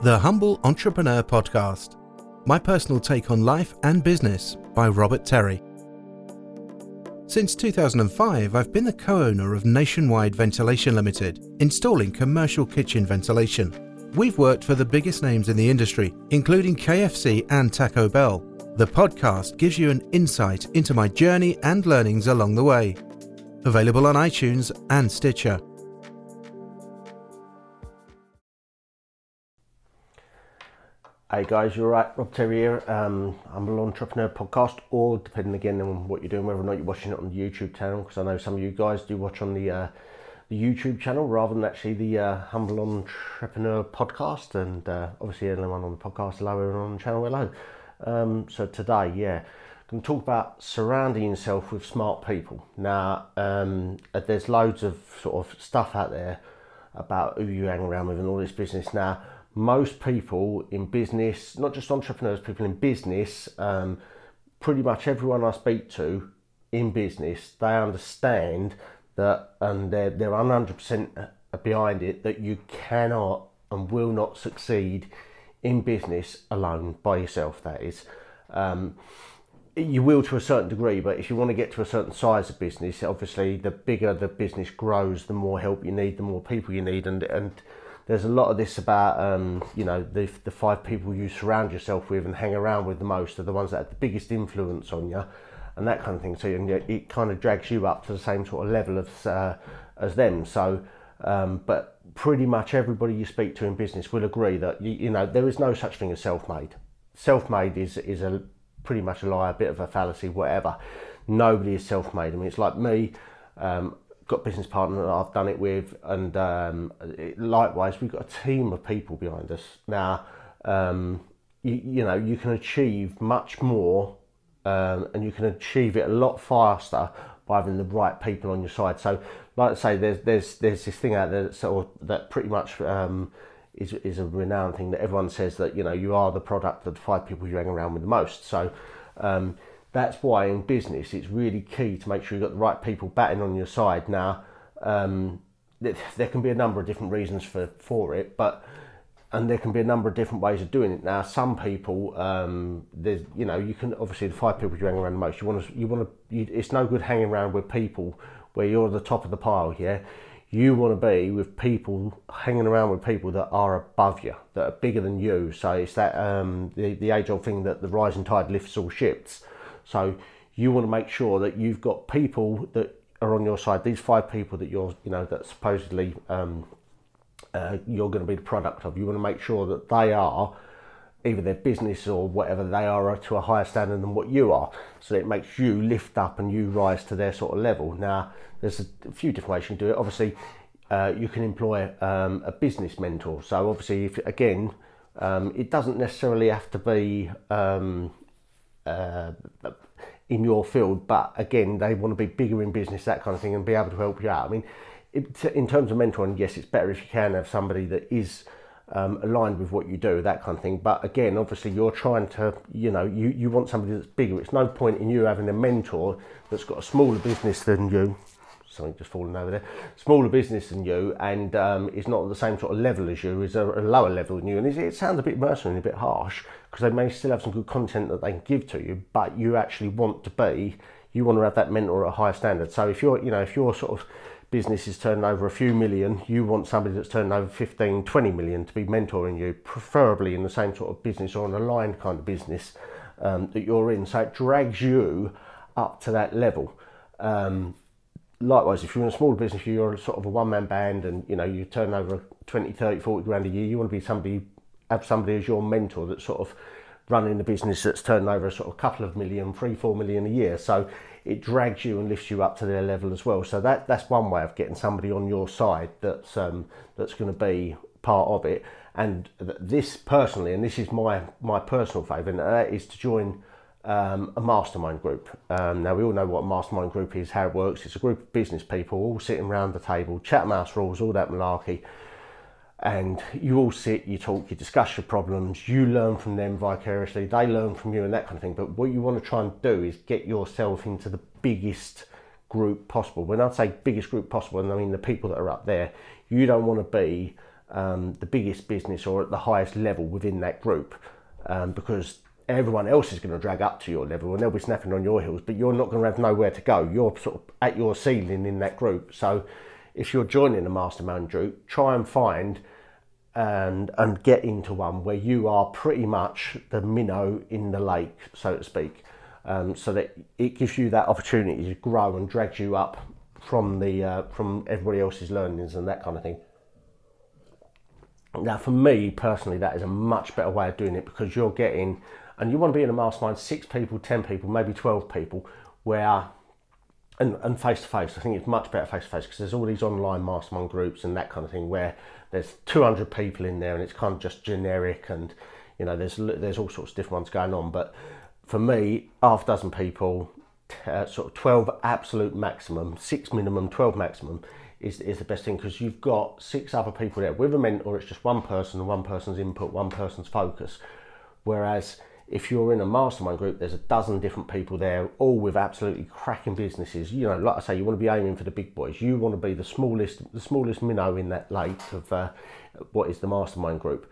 The Humble Entrepreneur Podcast. My personal take on life and business by Robert Terry. Since 2005, I've been the co owner of Nationwide Ventilation Limited, installing commercial kitchen ventilation. We've worked for the biggest names in the industry, including KFC and Taco Bell. The podcast gives you an insight into my journey and learnings along the way. Available on iTunes and Stitcher. Hey guys, you're right. Rob Terry here. Um, I'm an entrepreneur podcast, or depending again on what you're doing, whether or not you're watching it on the YouTube channel, because I know some of you guys do watch on the uh, the YouTube channel rather than actually the uh, Humble Entrepreneur podcast. And uh, obviously, anyone on the podcast, hello, everyone on the channel, hello. Um, so today, yeah, going to talk about surrounding yourself with smart people. Now, um, there's loads of sort of stuff out there about who you hang around with and all this business. Now most people in business, not just entrepreneurs, people in business, um, pretty much everyone I speak to in business, they understand that and they're, they're 100% behind it that you cannot and will not succeed in business alone by yourself. That is. Um, you will to a certain degree, but if you want to get to a certain size of business, obviously the bigger the business grows, the more help you need, the more people you need, and and there's a lot of this about um, you know the the five people you surround yourself with and hang around with the most are the ones that have the biggest influence on you, and that kind of thing. So and it kind of drags you up to the same sort of level as uh, as them. So, um, but pretty much everybody you speak to in business will agree that you, you know there is no such thing as self-made. Self-made is is a pretty much a lie, a bit of a fallacy, whatever. Nobody is self-made. I mean, it's like me. Um, got business partner that I've done it with, and um, likewise, we've got a team of people behind us. Now, um, you, you, know, you can achieve much more, um, and you can achieve it a lot faster by having the right people on your side. So, like I say, there's there's there's this thing out there that sort of, that pretty much um, is is a renowned thing that everyone says that you know you are the product of the five people you hang around with the most. So. That's why in business it's really key to make sure you've got the right people batting on your side. Now, um, there can be a number of different reasons for, for it, but and there can be a number of different ways of doing it. Now, some people, um, there's you know, you can obviously the five people you hang around the most. You want to, you want to. You, it's no good hanging around with people where you're the top of the pile. Yeah, you want to be with people hanging around with people that are above you, that are bigger than you. So it's that um, the the age old thing that the rising tide lifts all ships. So you want to make sure that you've got people that are on your side. These five people that you're, you know, that supposedly um, uh, you're going to be the product of. You want to make sure that they are either their business or whatever they are to a higher standard than what you are. So it makes you lift up and you rise to their sort of level. Now, there's a few different ways you can do it. Obviously, uh, you can employ um, a business mentor. So obviously, if again, um, it doesn't necessarily have to be um, uh, in your field, but again, they want to be bigger in business, that kind of thing, and be able to help you out. I mean, it, in terms of mentoring, yes, it's better if you can have somebody that is um, aligned with what you do, that kind of thing. But again, obviously, you're trying to, you know, you, you want somebody that's bigger. It's no point in you having a mentor that's got a smaller business than you something just falling over there, smaller business than you and um, is not the same sort of level as you, is a, a lower level than you. And it, sounds a bit mercenary, and a bit harsh, because they may still have some good content that they can give to you, but you actually want to be, you want to have that mentor at a higher standard. So if you're, you know, if your sort of business is turning over a few million, you want somebody that's turning over 15, 20 million to be mentoring you, preferably in the same sort of business or an aligned kind of business um, that you're in. So it drags you up to that level. Um, likewise, if you're in a small business, you're sort of a one man band and you know you turn over 20, 30, 40 grand a year, you want to be somebody, have somebody as your mentor that's sort of running the business that's turning over a sort of couple of million, three, four million a year. So it drags you and lifts you up to their level as well. So that that's one way of getting somebody on your side that's um, that's going to be part of it. And this personally, and this is my my personal favourite, and that is to join um, a mastermind group. Um, now, we all know what a mastermind group is, how it works. It's a group of business people all sitting around the table, Chatham House rules, all that malarkey. And you all sit, you talk, you discuss your problems, you learn from them vicariously, they learn from you, and that kind of thing. But what you want to try and do is get yourself into the biggest group possible. When I say biggest group possible, and I mean the people that are up there, you don't want to be um, the biggest business or at the highest level within that group um, because everyone else is going to drag up to your level and they'll be snapping on your heels, but you're not going to have nowhere to go. You're sort of at your ceiling in that group. So if you're joining a mastermind group, try and find and and get into one where you are pretty much the minnow in the lake, so to speak, um, so that it gives you that opportunity to grow and drags you up from the uh, from everybody else's learnings and that kind of thing. Now, for me personally, that is a much better way of doing it because you're getting, and you want to be in a mastermind, six people, ten people, maybe twelve people, where and face to face. I think it's much better face to face because there's all these online mastermind groups and that kind of thing where there's 200 people in there and it's kind of just generic and you know there's there's all sorts of different ones going on. But for me, half dozen people, uh, sort of 12 absolute maximum, six minimum, 12 maximum is, is the best thing because you've got six other people there. With a mentor, it's just one person, one person's input, one person's focus. Whereas if you're in a mastermind group, there's a dozen different people there, all with absolutely cracking businesses. You know, like I say, you want to be aiming for the big boys. You want to be the smallest, the smallest minnow in that lake of uh, what is the mastermind group.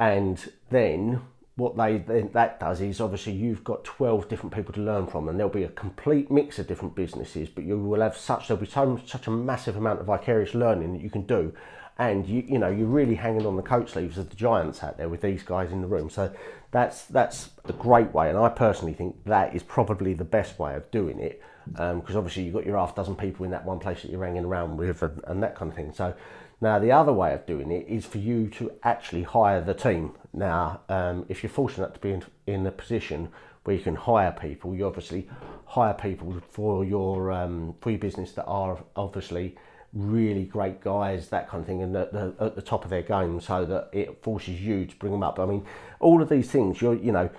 And then what they then that does is obviously you've got 12 different people to learn from and there'll be a complete mix of different businesses but you will have such there'll be so such a massive amount of vicarious learning that you can do and you you know you're really hanging on the coat sleeves of the giants out there with these guys in the room. So that's that's a great way. And i personally think that is probably the best way of doing it because um, obviously you've got your half dozen people in that one place that you're hanging around with and, and that kind of thing. So now the other way of doing it is for you to actually hire the team. Now um, if you're fortunate to be in, in a position where you can hire people you obviously hire people for your um, for your business that are obviously really great guys, that kind of thing, and they're at the top of their game, so that it forces you to bring them up. I mean, all of these things, you're, you know,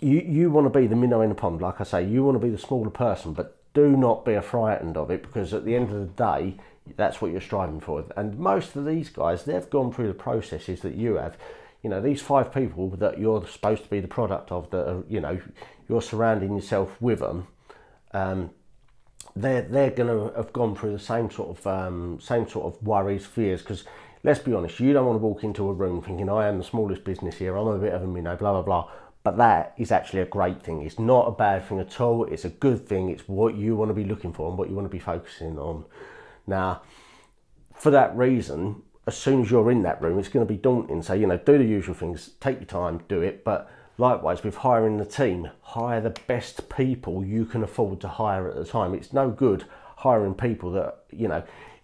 you, you want to be the minnow in the pond, like I say, you want to be the smaller person, but do not be frightened of it because at the end of the day, that's what you're striving for. And most of these guys, they've gone through the processes that you have. You know, these five people that you're supposed to be the product of, that are, you know, you're surrounding yourself with them. Um, they're they're going to have gone through the same sort of um, same sort of worries, fears. Because let's be honest, you don't want to walk into a room thinking I am the smallest business here. I'm a bit of a minnow, blah blah blah. But that is actually a great thing. It's not a bad thing at all. It's a good thing. It's what you want to be looking for and what you want to be focusing on. Now, for that reason, as soon as you're in that room, it's going to be daunting. So you know, do the usual things, take your time, do it, but Likewise, with hiring the team, hire the best people you can afford to hire at the time. It's no good hiring people that, you know,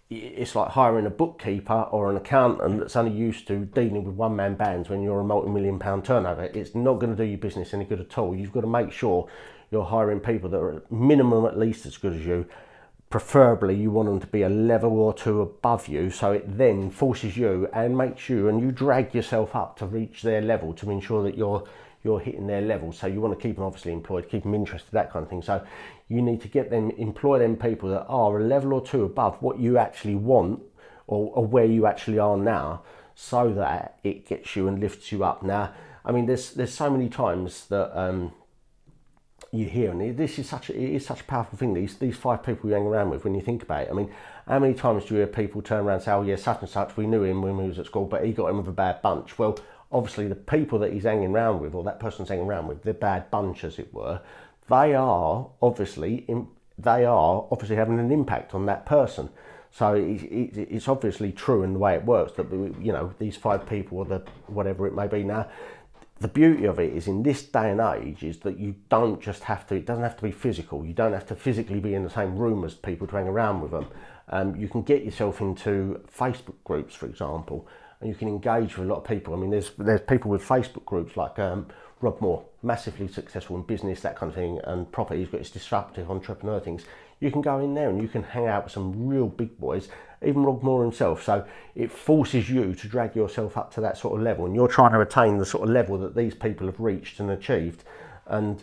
it's like hiring a bookkeeper or an accountant that's only used to dealing with one man bands when you're a multi million pound turnover. It's not going to do your business any good at all. You've got to make sure you're hiring people that are minimum at least as good as you. Preferably, you want them to be a level or two above you, so it then forces you and makes you and you drag yourself up to reach their level to ensure that you're you're hitting their level. So you want to keep them obviously employed, keep them interested, that kind of thing. So you need to get them, employ them people that are a level or two above what you actually want or, or where you actually are now so that it gets you and lifts you up. Now, I mean, there's there's so many times that um, you hear, and this is such a, it is such a powerful thing. These these five people you hang around with, when you think about it, I mean, how many times do you hear people turn around and say, "Oh yeah, such and such, we knew him when we was at school, but he got in with a bad bunch." Well, obviously the people that he's hanging around with, or that person's hanging around with, the bad bunch, as it were, they are obviously in, they are obviously having an impact on that person. So it's obviously true in the way it works that you know these five people or the whatever it may be. Now, the beauty of it is in this day and age is that you don't just have to. It doesn't have to be physical. You don't have to physically be in the same room as people to hang around with them. Um, you can get yourself into Facebook groups, for example, and you can engage with a lot of people. I mean, there's there's people with Facebook groups like um, Rob Moore, massively successful in business, that kind of thing, and property. He's got his disruptive entrepreneur things. You can go in there and you can hang out with some real big boys, even Rob Moore himself. So it forces you to drag yourself up to that sort of level, and you're trying to attain the sort of level that these people have reached and achieved. And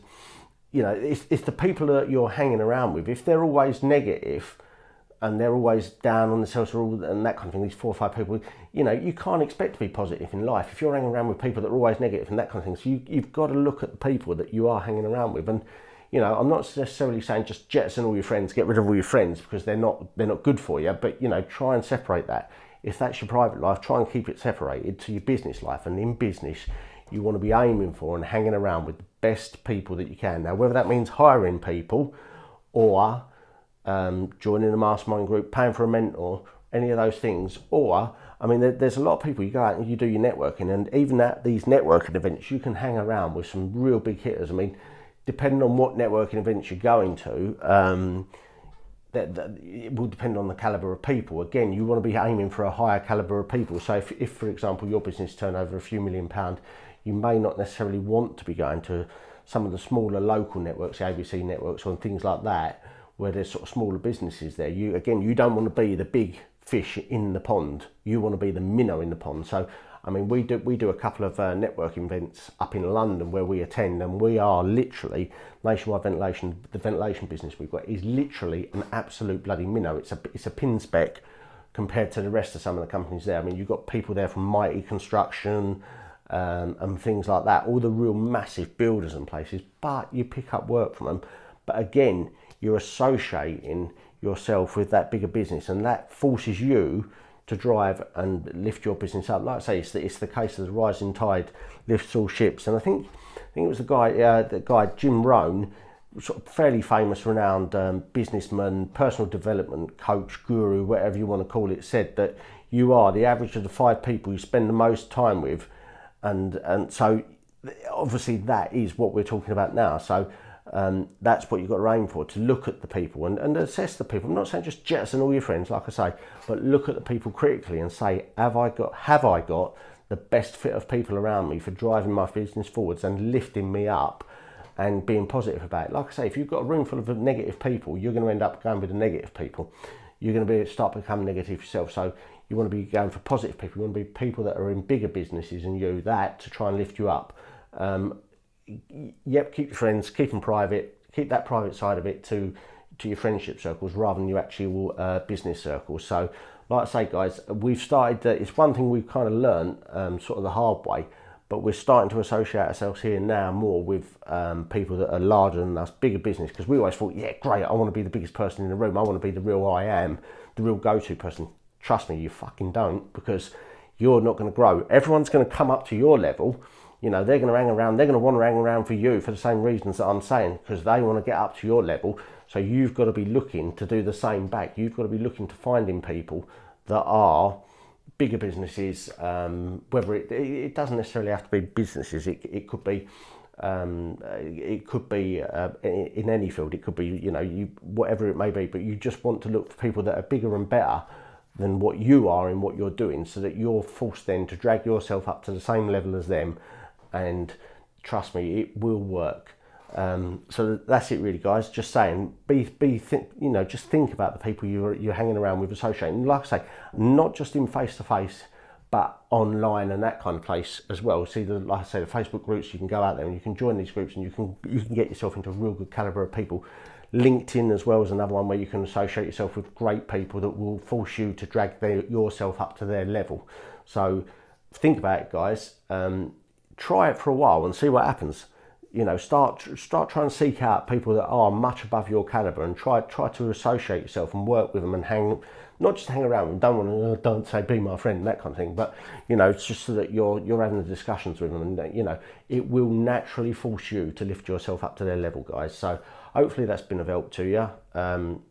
you know, it's, it's the people that you're hanging around with. If they're always negative, and they're always down on themselves and that kind of thing. These four or five people, you know, you can't expect to be positive in life if you're hanging around with people that are always negative and that kind of thing. So you, you've got to look at the people that you are hanging around with, and you know, I'm not necessarily saying just jettison all your friends, get rid of all your friends because they're not they're not good for you. But you know, try and separate that. if that's your private life, try and keep it separated to your business life. And in business, you want to be aiming for and hanging around with the best people that you can. Now, whether that means hiring people or um, joining a mastermind group, paying for a mentor, any of those things, or I mean, there, there's a lot of people you go out and you do your networking, and even at these networking events, you can hang around with some real big hitters. I mean, depending on what networking events you're going to, um, that, that, it will depend on the caliber of people. Again, you want to be aiming for a higher caliber of people. So, if, if for example, your business turn over a few million pound, you may not necessarily want to be going to some of the smaller local networks, the ABC networks, or things like that, where there's sort of smaller businesses there. You again, you don't want to be the big fish in the pond. You want to be the minnow in the pond. So, I mean, we do we do a couple of uh, networking events up in London where we attend, and we are literally nationwide ventilation. The ventilation business we've got is literally an absolute bloody minnow. It's a it's a pin spec compared to the rest of some of the companies there. I mean, you've got people there from Mighty Construction. Um, and things like that, all the real massive builders and places, but you pick up work from them. But again, you're associating yourself with that bigger business, and that forces you to drive and lift your business up. Like I say, it's the, it's the case of the rising tide lifts all ships, and I think I think it was the guy uh, the guy Jim Rohn, sort of fairly famous, renowned um, businessman, personal development coach, guru, whatever you want to call it, said that you are the average of the five people you spend the most time with, and and so obviously that is what we're talking about now. So um, that's what you've got to aim for to look at the people and, and assess the people. I'm not saying just jettison all your friends, like I say, but look at the people critically and say, have I got have I got the best fit of people around me for driving my business forwards and lifting me up and being positive about it. Like I say, if you've got a room full of negative people, you're going to end up going with the negative people. You're going to be start becoming negative yourself. So you want to be going for positive people. You want to be people that are in bigger businesses than you, that to try and lift you up. Um, yep, keep your friends, keep them private, keep that private side of it to to your friendship circles rather than your actual uh, business circles. So, like I say, guys, we've started. Uh, it's one thing we've kind of learned, um, sort of the hard way, but we're starting to associate ourselves here now more with um, people that are larger than us, bigger business. Because we always thought, yeah, great, I want to be the biggest person in the room. I want to be the real I am, the real go-to person. Trust me, you fucking don't, because you're not going to grow. Everyone's going to come up to your level you know, they're going to hang around, they're going to want to hang around for you for the same reasons that I'm saying, because they want to get up to your level. So you've got to be looking to do the same back. You've got to be looking to finding people that are bigger businesses, um, whether it, it doesn't necessarily have to be businesses, it, it could be. Um, it could be uh, in any field. It could be, you know, you whatever it may be. But you just want to look for people that are bigger and better than what you are in what you're doing, so that you're forced then to drag yourself up to the same level as them and trust me, it will work. Um, so that's it, really, guys. Just saying, be be th- you know, just think about the people you're you're hanging around with, associating. Like I say, not just in face to face, but online and that kind of place as well. See, the like I say, the Facebook groups. You can go out there and you can join these groups, and you can you can get yourself into a real good caliber of people. LinkedIn as well is another one where you can associate yourself with great people that will force you to drag their, yourself up to their level. So think about it, guys. Um, try it for a while and see what happens. You know, start start trying to seek out people that are much above your caliber and try try to associate yourself and work with them and hang not just hang around and don't want to uh, don't say be my friend that kind of thing, but you know, it's just so that you're you're having the discussions with them and you know it will naturally force you to lift yourself up to their level, guys. So hopefully that's been of help to you. Um,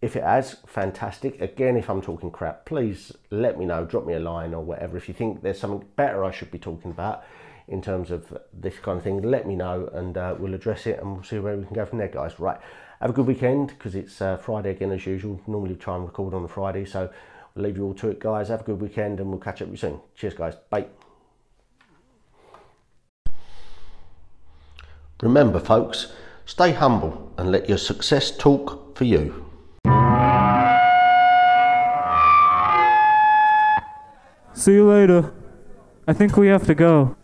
if it has, fantastic. Again, if I'm talking crap, please let me know. Drop me a line or whatever. If you think there's something better I should be talking about, in terms of this kind of thing, let me know and uh, we'll address it and we'll see where we can go from there, guys. Right, have a good weekend because it's uh, Friday again as usual. Normally try and record on a Friday, so I'll leave you all to it, guys. Have a good weekend and we'll catch up with you soon. Cheers, guys. Bye. Remember, folks, stay humble and let your success talk for you. See you later. I think we have to go.